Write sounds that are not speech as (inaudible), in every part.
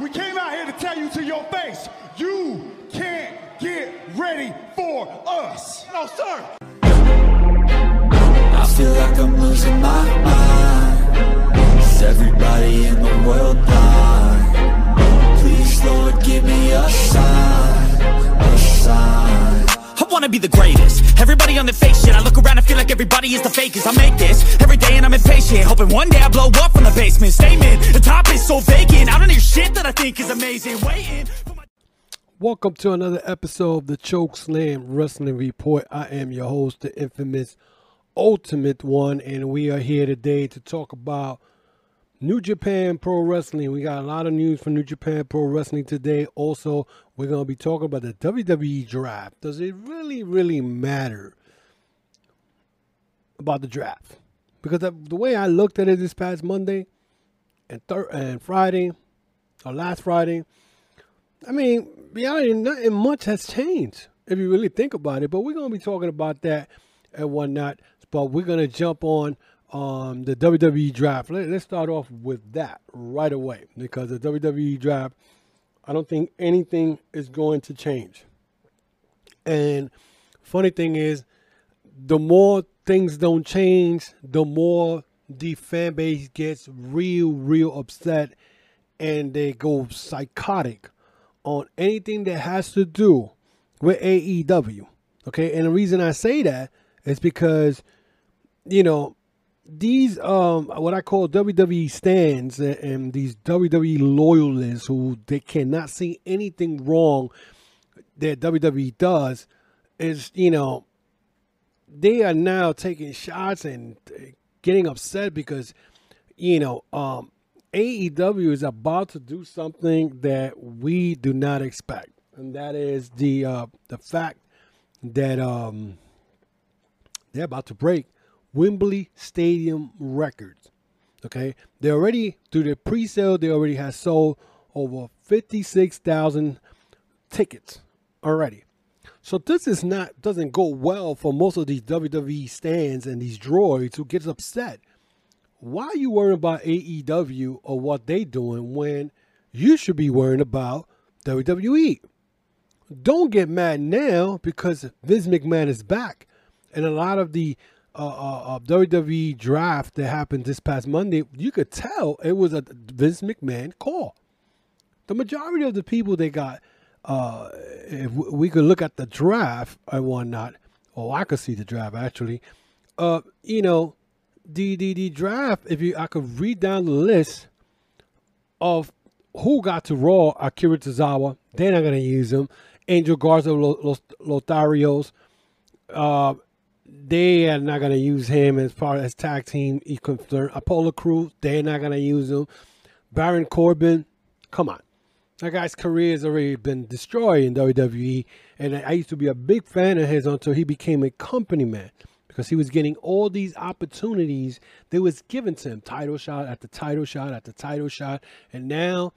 We came out here to tell you to your face, you can't get ready for us. No, sir. I feel like I'm losing my mind Is everybody in the world blind? Please, Lord, give me a sign A sign I wanna be the greatest. Everybody on the fake shit. I look around and feel like everybody is the fakest. I make this every day and I'm impatient. Hoping one day I blow up from the basement. Statement, the top is so vacant. I don't hear shit that I think is amazing. Waiting Welcome to another episode of the Choke Slam Wrestling Report. I am your host, the infamous Ultimate One, and we are here today to talk about New Japan Pro Wrestling. We got a lot of news from New Japan Pro Wrestling today. Also, we're going to be talking about the WWE draft. Does it really, really matter about the draft? Because the, way I looked at it this past Monday and, thir- and Friday, or last Friday, I mean, reality, nothing much has changed if you really think about it. But we're gonna be talking about that and whatnot. But we're gonna jump on um, the WWE draft. Let, let's start off with that right away because the WWE draft, I don't think anything is going to change. And funny thing is, the more things don't change, the more the fan base gets real, real upset and they go psychotic on anything that has to do with AEW. Okay, and the reason I say that is because, you know, these um what I call WWE stands and, these WWE loyalists who they cannot see anything wrong that WWE does is you know they are now taking shots and uh, getting upset because you know um AEW is about to do something that we do not expect, and that is the uh, the fact that um, they're about to break Wembley Stadium records. Okay, they already through the pre-sale, they already have sold over fifty-six thousand tickets already. So this is not doesn't go well for most of these WWE stands and these droids who gets upset why are you worrying about AEW or what they doing when you should be worrying about WWE? Don't get mad now because Vince McMahon is back, and a lot of the uh, uh, WWE draft that happened this past Monday, you could tell it was a Vince McMahon call. The majority of the people they got, uh, if we could look at the draft and whatnot, or I could see the draft actually, uh, you know, the the the draft, if you I could read down the list of who got to Raw, Akira Tozawa, they're not gonna use him. Angel Garza Los, Lotharios, uh, they are not gonna use him as far as tag team is concerned. Apollo Crew, they're not gonna use him. Baron Corbin, come on. That guy's career has already been destroyed in WWE, and I used to be a big fan of his until he became a company man because he was getting all these opportunities that was given to him title shot after title shot after title shot and now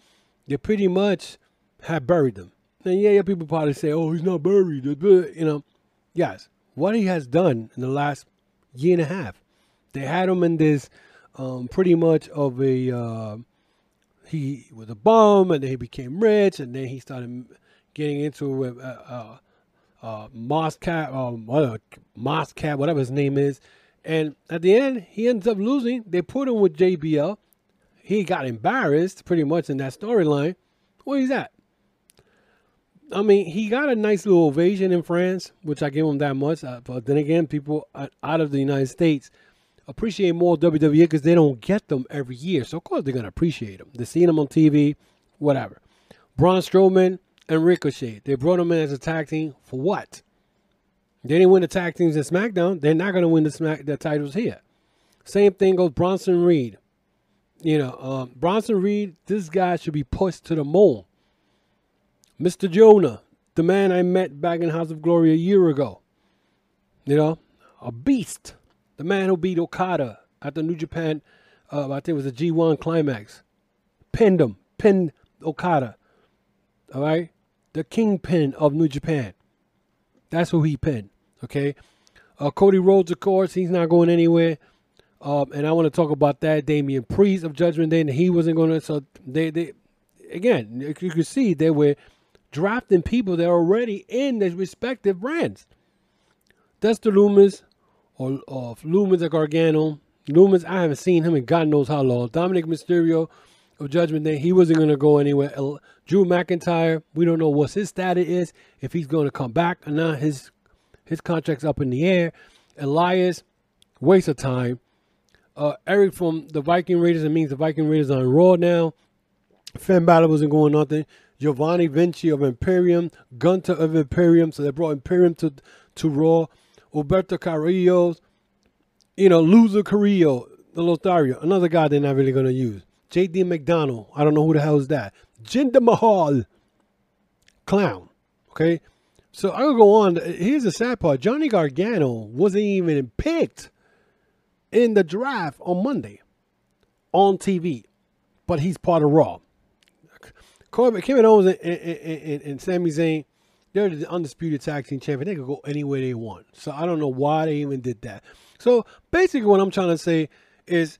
they pretty much have buried him and yeah, yeah people probably say oh he's not buried you know yes what he has done in the last year and a half they had him in this um, pretty much of a uh, he was a bum and then he became rich and then he started getting into uh, uh, uh, Moscat, um, whatever, Moscat, whatever his name is. And at the end, he ends up losing. They put him with JBL. He got embarrassed pretty much in that storyline. Where he's at? I mean, he got a nice little ovation in France, which I give him that much. Uh, but then again, people out of the United States appreciate more WWE because they don't get them every year. So, of course, they're going to appreciate them. They're seeing them on TV, whatever. Braun Strowman, and Ricochet. They brought them in as a tag team for what? They didn't win the tag teams in SmackDown. They're not going to win the Smack the titles here. Same thing goes Bronson Reed. You know, um, Bronson Reed, this guy should be pushed to the moon. Mr. Jonah, the man I met back in House of Glory a year ago. You know, a beast. The man who beat Okada at the New Japan, uh, I think it was a G1 climax. Pinned him, pinned Okada. All right? the kingpin of New Japan. That's who he pinned. Okay. Uh, Cody Rhodes, of course, he's not going anywhere. Um, and I want to talk about that. Damian Priest of Judgment Day, and he wasn't going to. So they, they, again, you you could see they were drafting people that are already in their respective brands. Dexter Lumis or, or Lumis or Gargano. Lumis, I haven't seen him in God knows how long. Dominic Mysterio of Judgment Day, he wasn't going to go anywhere. Drew McIntyre, we don't know what his status is, if he's going to come back or not. His his contract's up in the air. Elias, waste of time. Uh, Eric from the Viking Raiders, it means the Viking Raiders are on Raw now. Finn Balor wasn't going nothing. Giovanni Vinci of Imperium, Gunther of Imperium, so they brought Imperium to to Raw. Alberto Carrillo, you know, loser Carrillo, the Lothario, another guy they're not really gonna use. JD McDonagh, I don't know who the hell is that. Jinder Mahal, clown. Okay, so I could go on. Here's the sad part: Johnny Gargano wasn't even picked in the draft on Monday on TV, but he's part of Raw. Corbin, Kevin Owens and, and, and, and Sami Zayn, they're the undisputed tag team champion. They could go anywhere they want. So I don't know why they even did that. So basically, what I'm trying to say is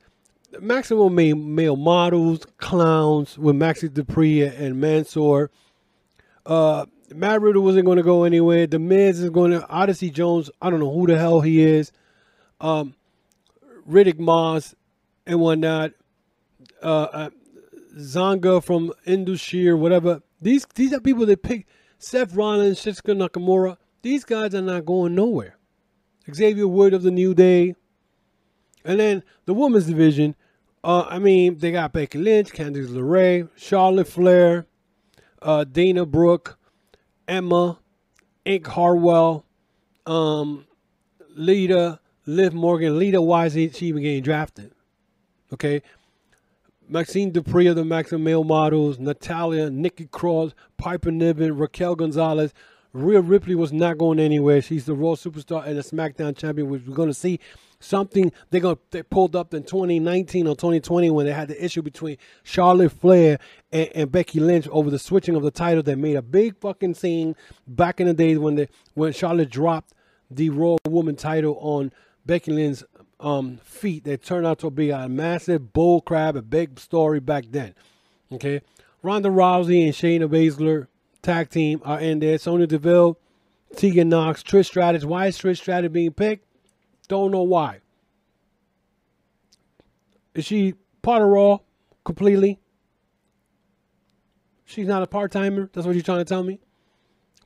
maximum male, models, clowns with Maxxine Dupri and Mansoor. Uh, Matt Riddle wasn't going to go anywhere. The Miz is going to Odyssey Jones. I don't know who the hell he is. Um, Riddick Moss and whatnot. Uh, Sanga from Indus Sher, whatever. These these are people that pick Seth Rollins, Shinsuke Nakamura. These guys are not going nowhere. Xavier Wood of the New Day. And then the women's division, uh, I mean, they got Becky Lynch, Candice LeRae, Charlotte Flair, uh, Dana Brooke, Emma, Indi Hartwell, um, Lita, Liv Morgan. Lita, why is she even getting drafted? Okay. Maxxine Dupri of the Maximum Male Models, Natalya, Nikki Cross, Piper Niven, Raquel Gonzalez. Rhea Ripley was not going anywhere. She's the Raw superstar and a SmackDown champion, which we're going to see something they going they pulled up in 2019 or 2020 when they had the issue between Charlotte Flair and, and Becky Lynch over the switching of the title. That made a big fucking scene back in the days when the when Charlotte dropped the Raw Woman title on Becky Lynch's um, feet that turned out to be a massive bull crab, a big story back then. Okay, Ronda Rousey and Shayna Baszler tag team are in there. Sonya Deville, Tegan Knox, Trish Stratus. Why is Trish Stratus being picked? Don't know why. Is she part of Raw completely? She's not a part timer. That's what you're trying to tell me.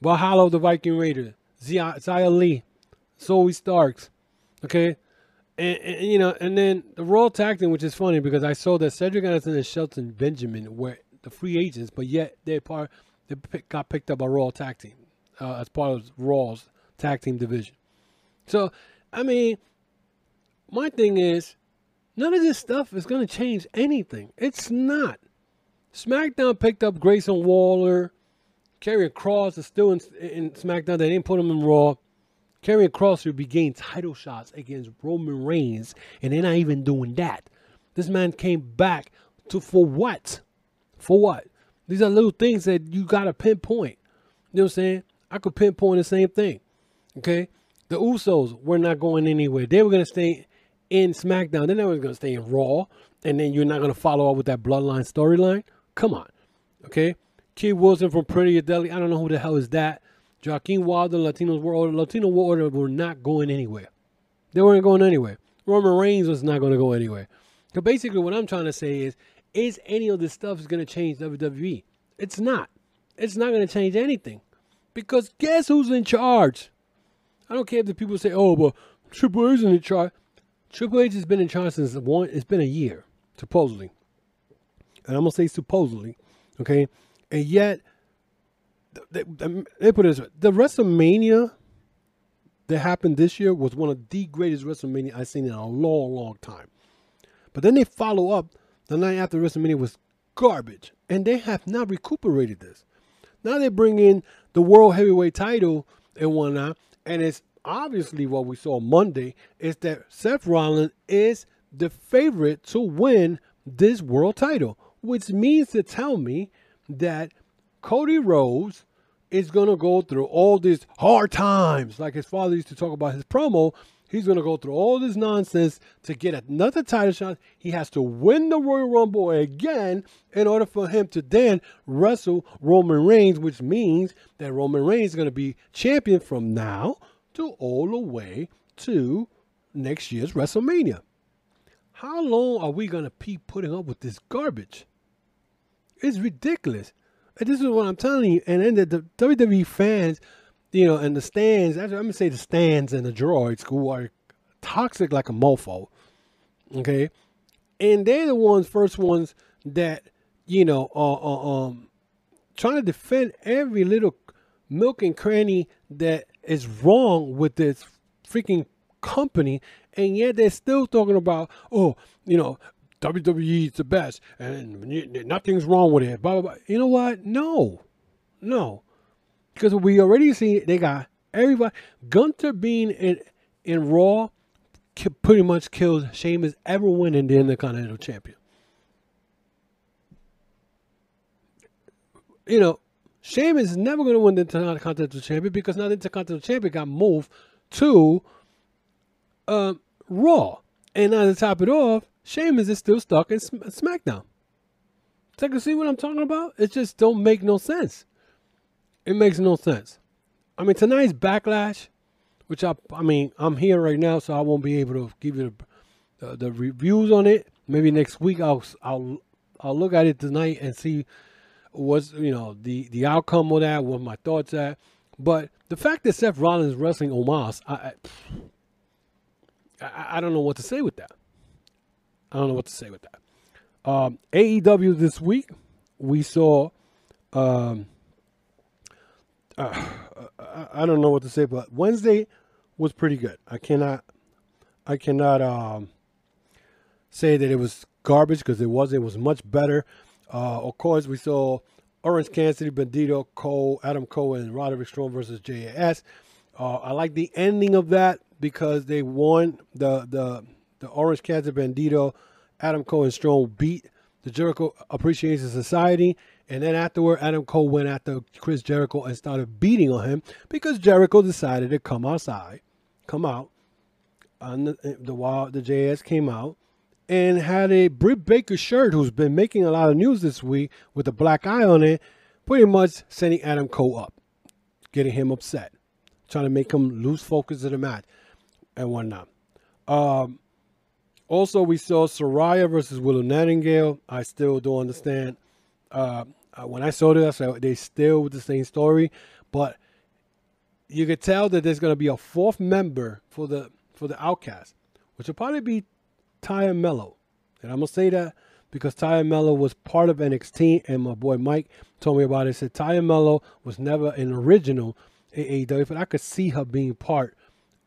Valhalla, the Viking Raider, Zia, Zia Lee, Zoey Starks. Okay, and, and, you know, and then the tag team, which is funny because I saw that Cedric Anderson and Shelton Benjamin were the free agents, but yet they part they pick, got picked up by Raw tag team uh, as part of Raw's tag team division. So, I mean, my thing is, none of this stuff is going to change anything. It's not. SmackDown picked up Grayson Waller. Karrion Kross is still in, in SmackDown. They didn't put him in Raw. Karrion Kross will be getting title shots against Roman Reigns, and they're not even doing that. This man came back to for what? For what? These are little things that you gotta pinpoint. You know what I'm saying? I could pinpoint the same thing. Okay? The Usos were not going anywhere. They were gonna stay in SmackDown. Then They're never gonna stay in Raw, and then you're not gonna follow up with that Bloodline storyline. Come on. Okay? Kit Wilson from Pretty Deadly. I don't know who the hell is that. Joaquin Wilder, Latinos World Order. Latino World Order were not going anywhere. They weren't going anywhere. Roman Reigns was not going to go anywhere. So basically, what I'm trying to say is, is any of this stuff is going to change WWE? It's not. It's not going to change anything, because guess who's in charge? I don't care if the people say, "Oh, but Triple H is in charge." Triple H has been in charge since one. It's been a year, supposedly, and I'm gonna say supposedly, okay. And yet, they, they, put it this way: the WrestleMania that happened this year was one of the greatest WrestleMania I've seen in a long, long time. But then they follow up the night after WrestleMania was garbage, and they have not recuperated this. Now they bring in the World Heavyweight title and whatnot, and it's obviously what we saw Monday is that Seth Rollins is the favorite to win this world title, which means to tell me that Cody Rhodes is going to go through all these hard times. Like his father used to talk about his promo. He's going to go through all this nonsense to get another title shot. He has to win the Royal Rumble again in order for him to then wrestle Roman Reigns, which means that Roman Reigns is going to be champion from now to all the way to next year's WrestleMania. How long are we going to keep putting up with this garbage? It's ridiculous. And this is what I'm telling you. And then the, the WWE fans you know, and the stands, I'm going to say the stands and the droids who are toxic like a mofo. Okay. And they're the ones, first ones that, you know, are, um, trying to defend every little milk and cranny that is wrong with this freaking company. And yet they're still talking about, oh, you know, WWE is the best and nothing's wrong with it. Blah, blah, blah. You know what? No, no. Because we already see they got everybody. Gunther being in in Raw pretty much killed Sheamus ever winning the Intercontinental Champion. You know, Sheamus is never going to win the Intercontinental Champion because now the Intercontinental Champion got moved to uh, Raw. And now to top it off, Sheamus is still stuck in SmackDown. So you see what I'm talking about? It just don't make no sense it makes no sense. I mean, tonight's backlash, which I, I mean, I'm here right now, so I won't be able to give you the, the, the reviews on it. Maybe next week I'll, I'll, I'll look at it tonight and see what's, you know, the, the outcome of that, what my thoughts are. But the fact that Seth Rollins wrestling Omos, I, I, I don't know what to say with that. I don't know what to say with that. Um, AEW this week, we saw um, uh, (sighs) I don't know what to say, but Wednesday was pretty good. I cannot, I cannot um, say that it was garbage because it was. It was much better. Uh, of course, we saw Orange Cassidy, Bandito, Cole, Adam Cole, and Roderick Strong versus JAS. Uh, I like the ending of that because they won the the the Orange Cassidy, Bandito, Adam Cole, and Strong beat the Jericho Appreciation Society and then afterward, Adam Cole went after Chris Jericho and started beating on him because Jericho decided to come outside, come out on the, the while the JS came out and had a Britt Baker shirt who's been making a lot of news this week with a black eye on it, pretty much sending Adam Cole up, getting him upset, trying to make him lose focus of the match and whatnot. Um, also, we saw Saraya versus Willow Nightingale. I still don't understand uh, uh, when I saw this, I, they still with the same story, but you could tell that there's going to be a fourth member for the for the Outcast, which will probably be Tay Melo, and I'm gonna say that because Tay Melo was part of NXT, and my boy Mike told me about it. Said Tay Melo was never an original AEW, but I could see her being part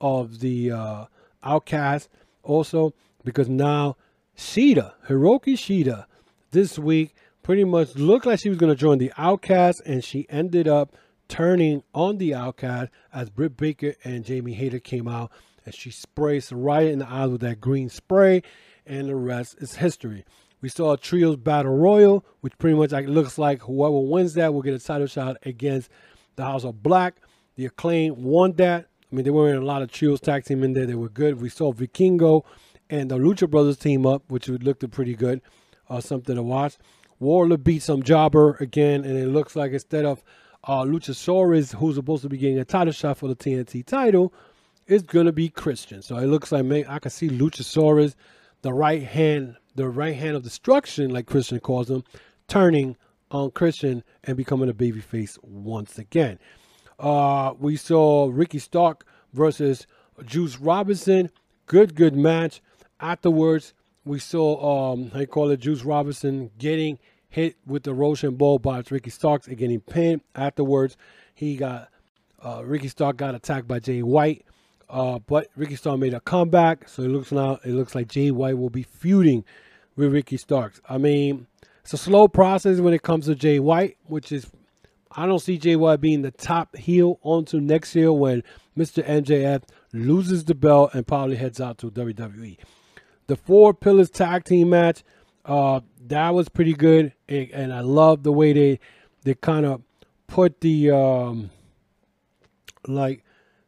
of the uh, Outcast also because now Shida, Hikaru Shida, this week pretty much looked like she was going to join the Outcast, and she ended up turning on the Outcast as Britt Baker and Jamie Hayter came out, and she sprays right in the eyes with that green spray, and the rest is history. We saw a trios battle royal, which pretty much like looks like whoever wins that will get a title shot against the House of Black. The acclaim won that. I mean, they were in a lot of trios tag team in there. They were good. We saw Vikingo and the Lucha Brothers team up, which looked pretty good. Uh, something to watch. Wardlow beat some jobber again, and it looks like instead of uh, Luchasaurus, who's supposed to be getting a title shot for the TNT title, it's gonna be Christian. So it looks like I can see Luchasaurus, the right hand, the right hand of destruction, like Christian calls him, turning on Christian and becoming a babyface once again. Uh, we saw Ricky Stark versus Juice Robinson. Good, good match. Afterwards, we saw um I call it Juice Robinson getting hit with the Roshambo by Ricky Starks and getting pinned. Afterwards, he got uh, Ricky Stark got attacked by Jay White. Uh, but Ricky Stark made a comeback, so it looks now it looks like Jay White will be feuding with Ricky Starks. I mean, it's a slow process when it comes to Jay White, which is I don't see Jay White being the top heel onto next year when Mr. MJF loses the belt and probably heads out to WWE. The four pillars tag team match, uh, that was pretty good, and I love the way they they kind of put the um, like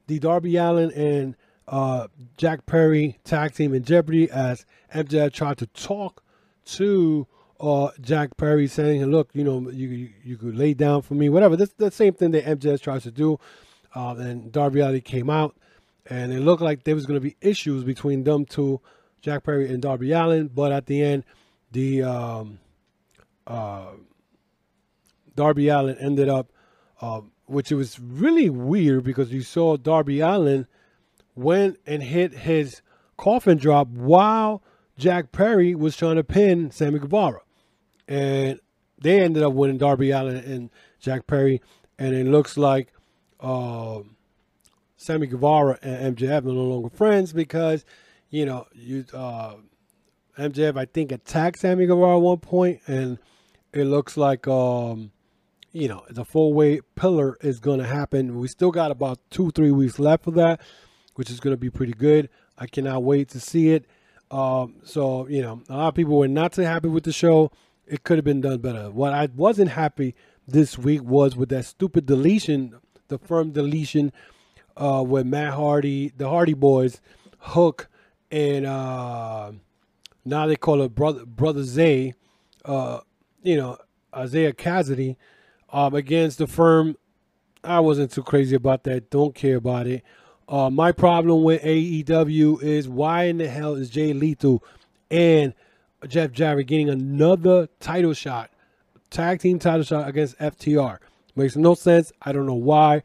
the Darby Allin and uh, Jack Perry tag team in jeopardy as MJF tried to talk to uh, Jack Perry, saying, "Look, you know, you you, you could lay down for me, whatever." That's the same thing that MJF tries to do. Uh, and Darby Allin came out, and it looked like there was going to be issues between them two, Jack Perry and Darby Allin. But at the end, the um, uh, Darby Allin ended up, uh, which it was really weird because you saw Darby Allin went and hit his coffin drop while Jack Perry was trying to pin Sammy Guevara. And they ended up winning Darby Allin and Jack Perry. And it looks like uh, Sammy Guevara and MJF are no longer friends because, you know, you uh, MJF, I think, attacked Sammy Guevara at one point, and it looks like, um, you know, the four way pillar is going to happen. We still got about two, three weeks left for that, which is going to be pretty good. I cannot wait to see it. Um, so, you know, a lot of people were not too happy with the show. It could have been done better. What I wasn't happy this week was with that stupid deletion, the firm deletion uh, with Matt Hardy, the Hardy Boys, Hook, and uh, now they call it Brother Brother Zay, uh, you know, Isiah Kassidy, um, against the firm. I wasn't too crazy about that. Don't care about it. Uh, my problem with AEW is why in the hell is Jay Lethal and Jeff Jarrett getting another title shot, tag team title shot against FTR? Makes no sense. I don't know why.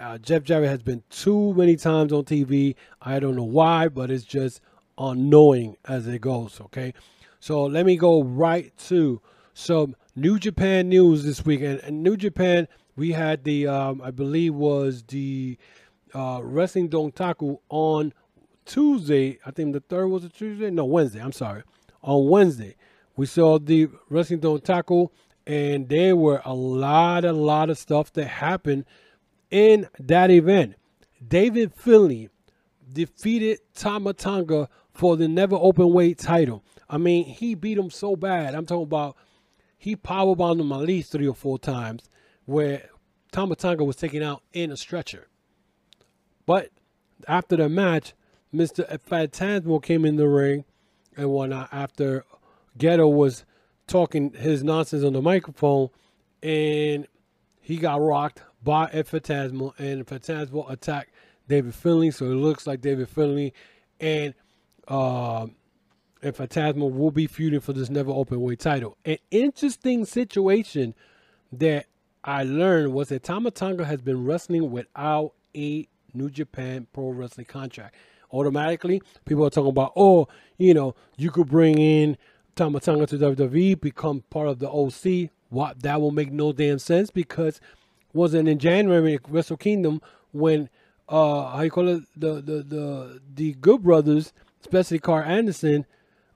Uh, Jeff Jarrett has been too many times on TV. I don't know why, but it's just unknowing as it goes. Okay, so let me go right to some New Japan news this week. And, New Japan, we had the um, I believe was the uh, Wrestling Dontaku on Tuesday. I think the third was a Tuesday. No, Wednesday. I'm sorry. On Wednesday, we saw the Wrestling Dontaku, and there were a lot, a lot of stuff that happened in that event. David Finlay defeated Tama Tonga for the never open weight title. I mean, he beat him so bad. I'm talking about he powerbombed him at least three or four times where Tama Tonga was taken out in a stretcher. But after the match, Mr. Phantasmo came in the ring and whatnot after Gedo was talking his nonsense on the microphone and he got rocked by a Phantasmo and Phantasmo attacked David Finlay. So it looks like David Finlay and uh, and Phantasmo will be feuding for this never open weight title. An interesting situation that I learned was that Tama Tonga has been wrestling without a New Japan Pro Wrestling contract. Automatically, people are talking about, oh, you know, you could bring in Tama Tonga to WWE, become part of the OC. What that will make no damn sense because wasn't in January at Wrestle Kingdom when uh how you call it the the the the Good Brothers, especially Karl Anderson,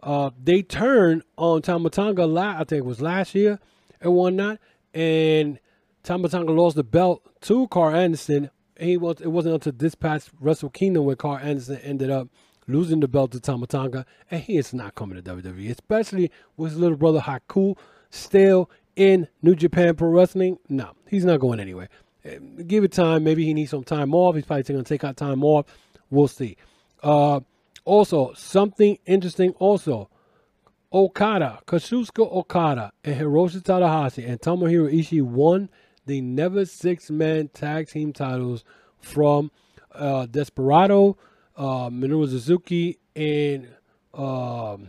uh they turned on Tama Tonga. La- I think it was last year and whatnot, and Tama Tonga lost the belt to Karl Anderson he was it wasn't until this past Wrestle Kingdom where Karl Anderson ended up losing the belt to Tama Tonga, and he is not coming to WWE, especially with his little brother Haku still in New Japan Pro Wrestling. No, he's not going anywhere. Eh, give it time. Maybe he needs some time off. He's probably going to take out time off. We'll see. Uh, also, something interesting. Also, Okada, Kazuchika Okada, and Hiroshi Tanahashi and Tomohiro Ishii won the Never Six Man Tag Team titles from uh, Desperado, uh, Minoru Suzuki, and um,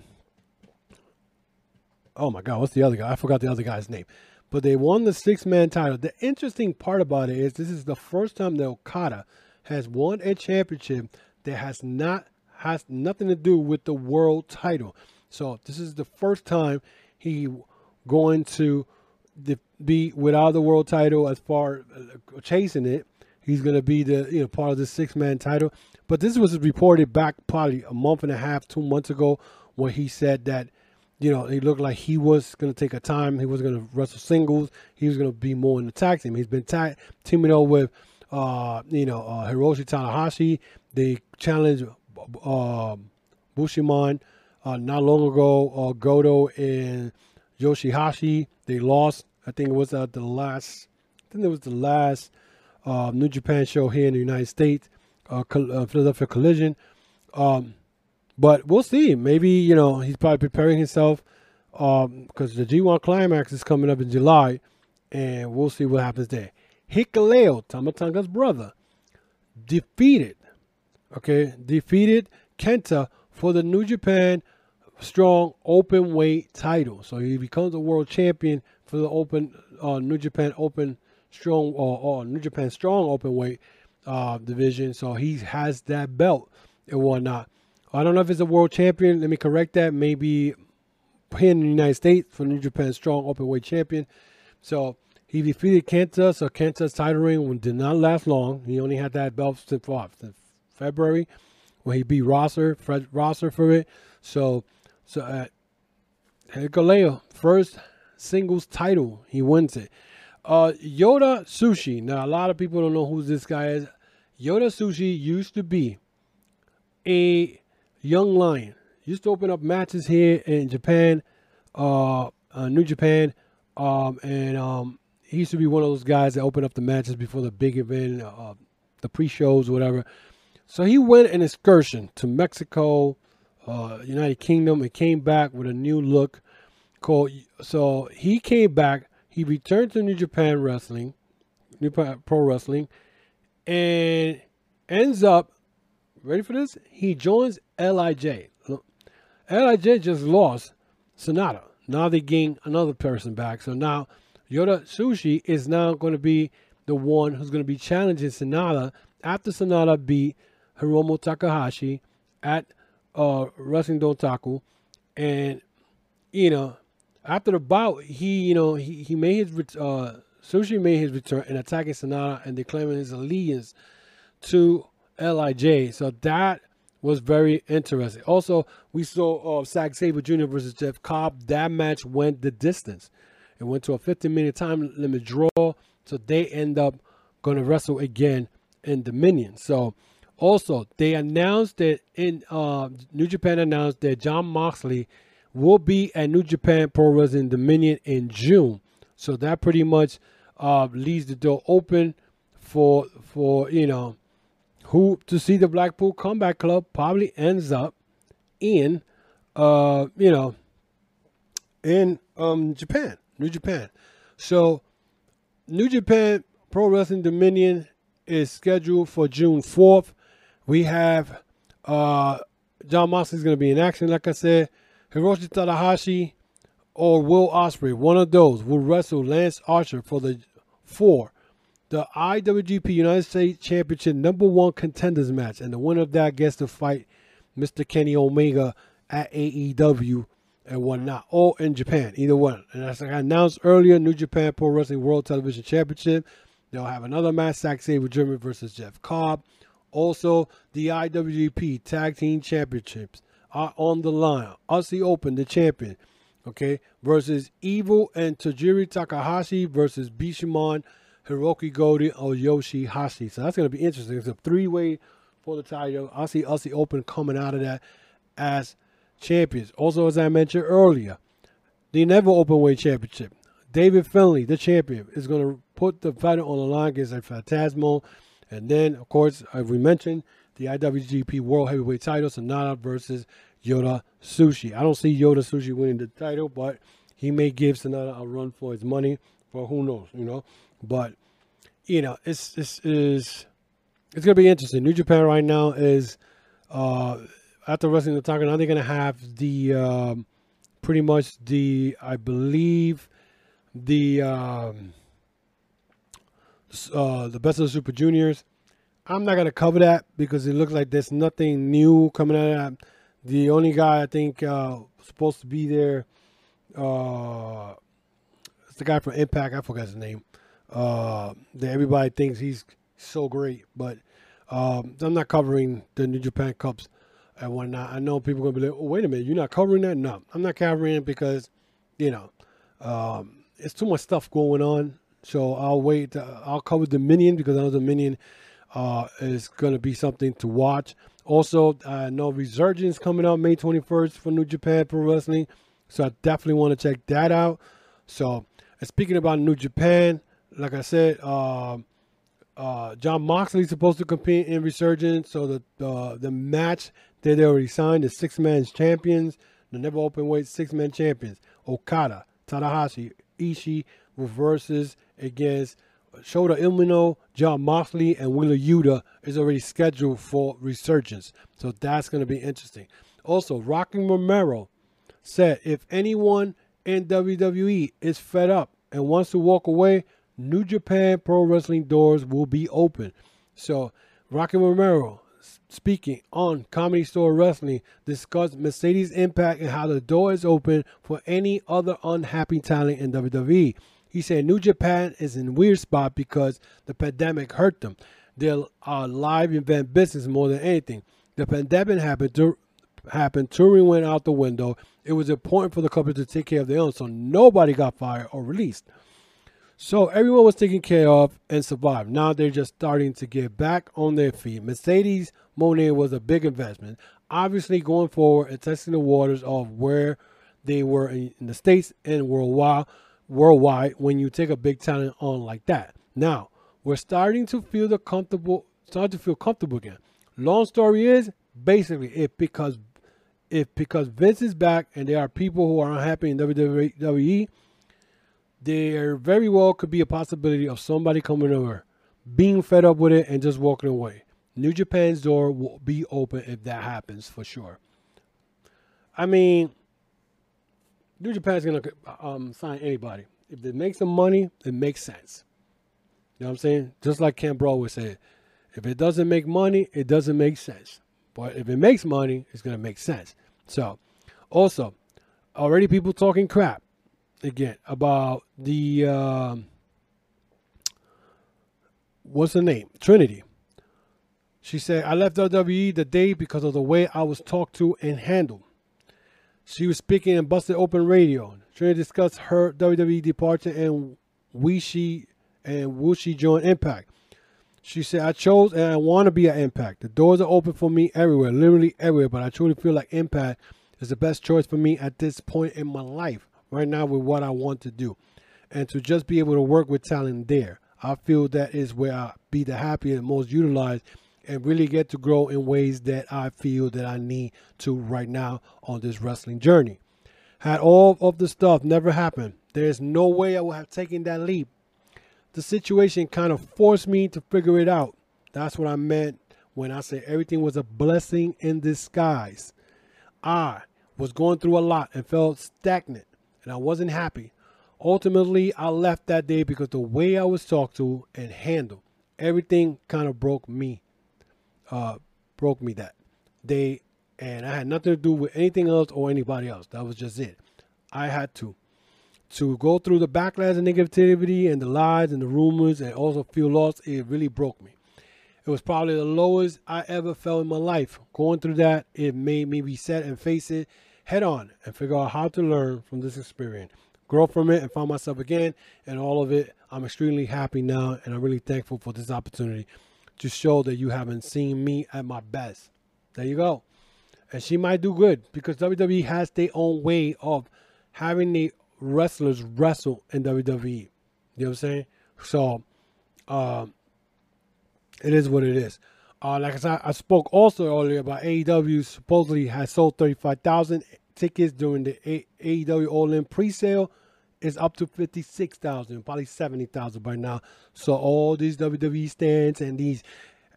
oh my God, what's the other guy? I forgot the other guy's name. But they won the six man title. The interesting part about it is this is the first time that Okada has won a championship that has not has nothing to do with the world title. So this is the first time he going to be without the world title as far uh, chasing it. He's going to be the you know part of the six man title. But this was reported back probably a month and a half, two months ago, when he said that you know he looked like he was going to take a time. He was going to wrestle singles. He was going to be more in the tag team. He's been tag teaming up with uh, you know uh, Hiroshi Tanahashi. They challenged uh, Bishamon uh, not long ago. Uh, Goto and Yoshihashi. They lost. I think it was uh, the last. I think it was the last uh, New Japan show here in the United States. uh, Philadelphia Collision. Um, but we'll see. Maybe you know he's probably preparing himself because the G1 Climax is coming up in July, and we'll see what happens there. Hikuleo, Tama Tonga's brother, defeated, okay, defeated Kenta for the New Japan Strong Open Weight title. So he becomes a world champion for the Open uh, New Japan Open Strong or, or New Japan Strong Open Weight uh, division. So he has that belt and whatnot. I don't know if it's a world champion. Let me correct that. Maybe here in the United States for New Japan Strong Open Weight Champion. So he defeated Kenta. So Kenta's title reign did not last long. He only had that belt since February when he beat Rosser, Fred Rosser for it. So, so at Hikuleo, first singles title, he wins it. Uh, Yota Tsuji. Now a lot of people don't know who this guy is. Yota Tsuji used to be a young lion. Used to open up matches here in Japan, uh, uh New Japan, um, and um, he used to be one of those guys that open up the matches before the big event, uh, the pre-shows, whatever. So he went an excursion to Mexico, uh, United Kingdom, and came back with a new look. Called so he came back. He returned to New Japan Wrestling, New Pro Wrestling, and ends up ready for this. He joins Lij. Lij just lost Sanada. Now they gain another person back. So now Yota Tsuji is now going to be the one who's going to be challenging Sanada after Sanada beat Hiromu Takahashi at uh, Wrestling Dontaku. And, you know, after the bout, he, you know, he, he made his, uh, Tsuji made his return and attacking Sanada and declaring his allegiance to Lij. So that was very interesting. Also, we saw uh, Zack Sabre Jr. versus Jeff Cobb. That match went the distance. It went to a 15 minute time limit draw. So they end up going to wrestle again in Dominion. So also they announced that in uh, New Japan announced that Jon Moxley will be at New Japan Pro Wrestling Dominion in June. So that pretty much uh, leaves the door open for for you know who to see the Blackpool Combat Club probably ends up in uh you know in um Japan. New Japan. So, New Japan Pro Wrestling Dominion is scheduled for June 4th. We have uh, Jon Moxley is going to be in action, like I said. Hiroshi Tanahashi or Will Ospreay, one of those, will wrestle Lance Archer for the for the IWGP United States Championship number one contenders match, and the winner of that gets to fight Mr. Kenny Omega at AEW and whatnot, or in Japan, either one. And as I announced earlier, New Japan Pro Wrestling World Television Championship. They'll have another match, Zack Sabre Jr. versus Jeff Cobb. Also, the IWGP Tag Team Championships are on the line. Aussie Open, the champion, okay, versus Evil and Yujiro Takahashi versus Bishamon, Hirooki Goto, or Yoshihashi. So that's going to be interesting. It's a three-way for the title. I see Aussie Open coming out of that as champions. Also, as I mentioned earlier, the Never Openweight Championship. David Finlay, the champion, is going to put the title on the line against a Phantasmo. And then, of course, as we mentioned, the IWGP World Heavyweight title, Sanada versus Yota Tsuji. I don't see Yota Tsuji winning the title, but he may give Sanada a run for his money. For who knows, you know. But you know, it's this is it's gonna be interesting. New Japan right now is uh after wrestling Dontaku, now they're gonna have the um, pretty much the I believe the um, uh, the best of the Super Juniors. I'm not gonna cover that because it looks like there's nothing new coming out of that. The only guy I think uh, supposed to be there, uh, it's the guy from Impact. I forgot his name. Uh, that everybody thinks he's so great, but um, I'm not covering the New Japan Cups and whatnot. I know people are gonna be like, "Oh, wait a minute, you're not covering that?" No, I'm not covering it because, you know, um, it's too much stuff going on. So I'll wait. To, I'll cover Dominion because I know Dominion uh, is gonna be something to watch. Also, I know Resurgence coming out May 21st for New Japan Pro Wrestling, so I definitely want to check that out. So, speaking about New Japan, like I said, uh, uh, John supposed to compete in Resurgence, so the uh, the match that they already signed is six man champions, the never open weight six man champions. Okada, Tanahashi, Ishii reverses against Shota Umino, Jon Moxley, and Wheeler Yuta is already scheduled for Resurgence, so that's going to be interesting. Also, Rocky Romero said if anyone in WWE is fed up and wants to walk away, New Japan Pro Wrestling doors will be open. So, Rocky Romero speaking on Comedy Store Wrestling discussed Mercedes impact and how the door is open for any other unhappy talent in WWE. He said New Japan is in weird spot because the pandemic hurt them. Their uh, live event business more than anything. The pandemic happened. To, happened. Touring went out the window. It was important for the company to take care of their own, so nobody got fired or released. So everyone was taken care of and survived. Now they're just starting to get back on their feet. Mercedes Moné was a big investment. Obviously, going forward and testing the waters of where they were in, the states and worldwide. Worldwide, when you take a big talent on like that. Now we're starting to feel the comfortable, starting to feel comfortable again. Long story is basically if because if because Vince is back and there are people who are unhappy in WWE there very well could be a possibility of somebody coming over, being fed up with it, and just walking away. New Japan's door will be open if that happens for sure. I mean, New Japan's gonna um, sign anybody if it makes them money. It makes sense. You know what I'm saying? Just like Ken Bro would say, if it doesn't make money, it doesn't make sense. But if it makes money, it's gonna make sense. So, also, already people talking crap again about the um, what's the name Trinity. She said, "I left WWE the day because of the way I was talked to and handled." She was speaking in Busted Open Radio. Trinity discussed her WWE departure and Wishi and will she join Impact. She said, I chose and I want to be at Impact. The doors are open for me everywhere, literally everywhere, but I truly feel like Impact is the best choice for me at this point in my life right now with what I want to do. And to just be able to work with talent there, I feel that is where I be the happiest and most utilized and really get to grow in ways that I feel that I need to right now on this wrestling journey. Had all of the stuff never happened, there's no way I would have taken that leap. The situation kind of forced me to figure it out. That's what I meant when I said everything was a blessing in disguise. I was going through a lot and felt stagnant and I wasn't happy. Ultimately, I left that day because the way I was talked to and handled, everything kind of broke me. Uh, broke me that day, and I had nothing to do with anything else or anybody else. That was just it. I had to to go through the backlash and negativity and the lies and the rumors and also feel lost. It really broke me. It was probably the lowest I ever felt in my life. Going through that, it made me reset and face it head on and figure out how to learn from this experience, grow from it, and find myself again. And all of it, I'm extremely happy now, and I'm really thankful for this opportunity to show that you haven't seen me at my best. There you go. And she might do good because WWE has their own way of having the wrestlers wrestle in WWE. You know what I'm saying? So, um, it is what it is. Uh, like I said, I spoke also earlier about AEW supposedly has sold 35,000 tickets during the AEW All In pre-sale. It's up to 56,000, probably 70,000 by now. So all these WWE stands and these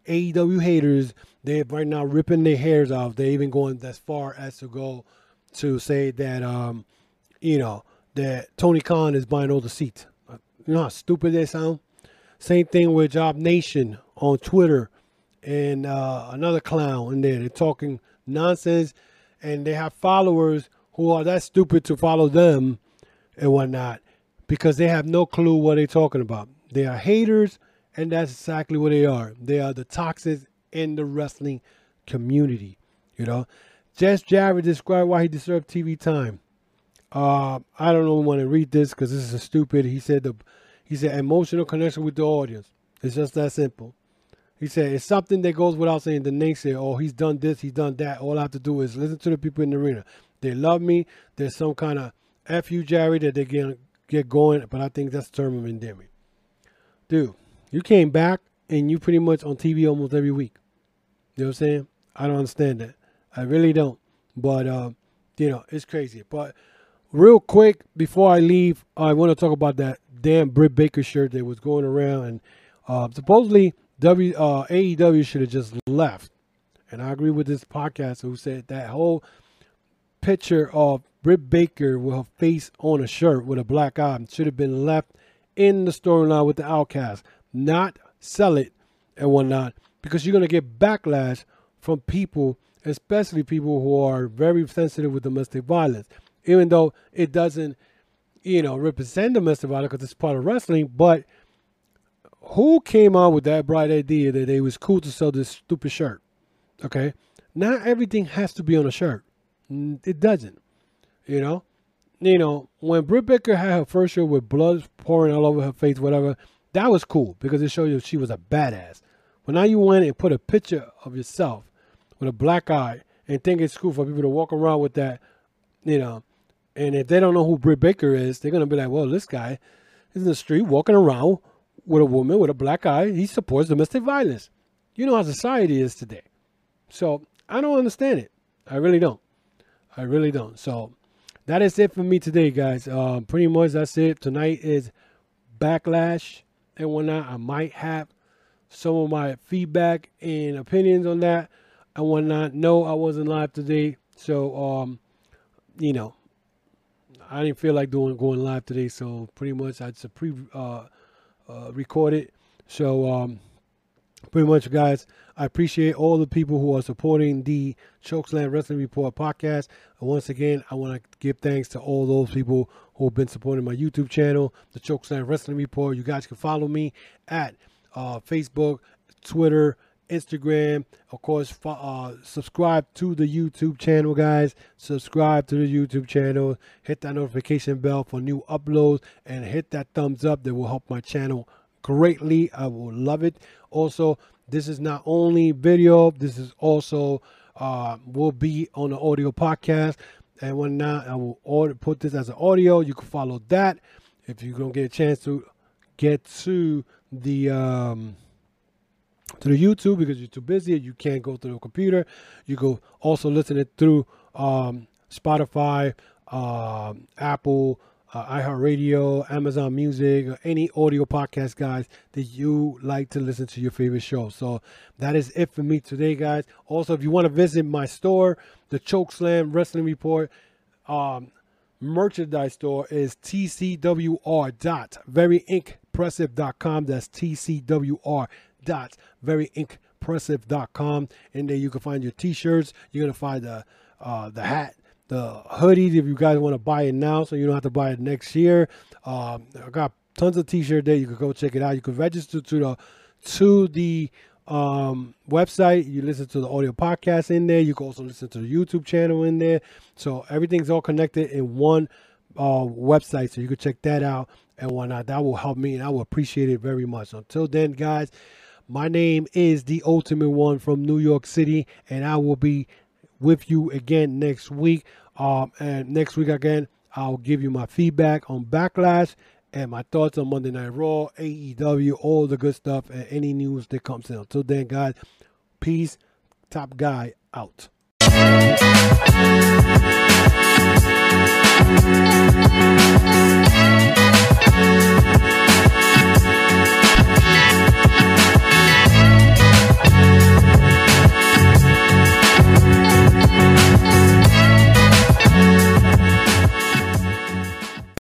AEW haters, they're right now ripping their hairs off. They're even going as far as to go to say that, um, you know, that Tony Khan is buying all the seats. You know how stupid they sound? Same thing with Job Nation on Twitter and uh, another clown in there. They're talking nonsense, and they have followers who are that stupid to follow them and whatnot because they have no clue what they're talking about. They are haters, and that's exactly what they are. They are the toxics in the wrestling community. You know, Jeff Jarrett described why he deserved TV time. Uh, I don't even want to read this because this is stupid. He said the he said emotional connection with the audience. It's just that simple. He said it's something that goes without saying. The say, "Oh, he's done this, he's done that." All I have to do is listen to the people in the arena. They love me. There's some kind of f you, Jerry, that they get get going. But I think that's the term of endearment. Dude, you came back and you pretty much on TV almost every week. You know what I'm saying? I don't understand that. I really don't. But uh, you know, it's crazy. But real quick before I leave, I want to talk about that damn Britt Baker shirt that was going around, and uh, supposedly W uh, AEW should have just left. And I agree with this podcast who said that whole picture of Britt Baker with her face on a shirt with a black eye should have been left in the storyline with the Outcast, not sell it and whatnot, because you're gonna get backlash from people, especially people who are very sensitive with domestic violence. Even though it doesn't, you know, represent domestic violence because it's part of wrestling, but who came out with that bright idea that it was cool to sell this stupid shirt? Okay, not everything has to be on a shirt. It doesn't. You know, you know when Britt Baker had her first show with blood pouring all over her face, whatever, that was cool because it showed you she was a badass. But now you went and put a picture of yourself with a black eye and think it's cool for people to walk around with that, you know. And if they don't know who Britt Baker is, they're gonna be like, "Well, this guy is in the street walking around with a woman with a black eye. He supports domestic violence." You know how society is today. So I don't understand it. I really don't. I really don't. So that is it for me today, guys. Um, pretty much that's it. Tonight is backlash and whatnot. I might have some of my feedback and opinions on that and whatnot. No, I wasn't live today, so um, you know, I didn't feel like doing going live today. So pretty much I just pre uh, uh, recorded. So um, pretty much, guys, I appreciate all the people who are supporting the Chokeslam Wrestling Report podcast. And once again, I want to give thanks to all those people who have been supporting my YouTube channel, the Chokeslam Wrestling Report. You guys can follow me at uh, Facebook, Twitter, Instagram. Of course, uh, subscribe to the YouTube channel, guys. Subscribe to the YouTube channel. Hit that notification bell for new uploads and hit that thumbs up that will help my channel greatly. I will love it. Also, this is not only video, this is also uh, will be on the audio podcast. And when not, I will order, put this as an audio. You can follow that if you're gonna get a chance to get to the um, to the YouTube because you're too busy. You can't go through the computer. You go also listen it through um, Spotify, uh, Apple, uh, iHeartRadio, Amazon Music, or any audio podcast, guys, that you like to listen to your favorite show. So that is it for me today, guys. Also, if you want to visit my store, the Chokeslam Wrestling Report um, merchandise store is tcwr.veryimpressive.com. That's tcwr.veryimpressive.com. And there you can find your t-shirts. You're to find the, uh, the hat, the hoodies if you guys want to buy it now so you don't have to buy it next year. Um, I got tons of t-shirt there. You can go check it out. You can register to the to the um, website. You listen to the audio podcast in there. You can also listen to the YouTube channel in there. So everything's all connected in one uh, website. So you can check that out and whatnot. That will help me and I will appreciate it very much. Until then, guys, my name is the Ultimate One from New York City, and I will be with you again next week. Um, and next week again, I'll give you my feedback on Backlash and my thoughts on Monday Night Raw, AEW, all the good stuff, and any news that comes in. Until then, guys, peace. Top guy out.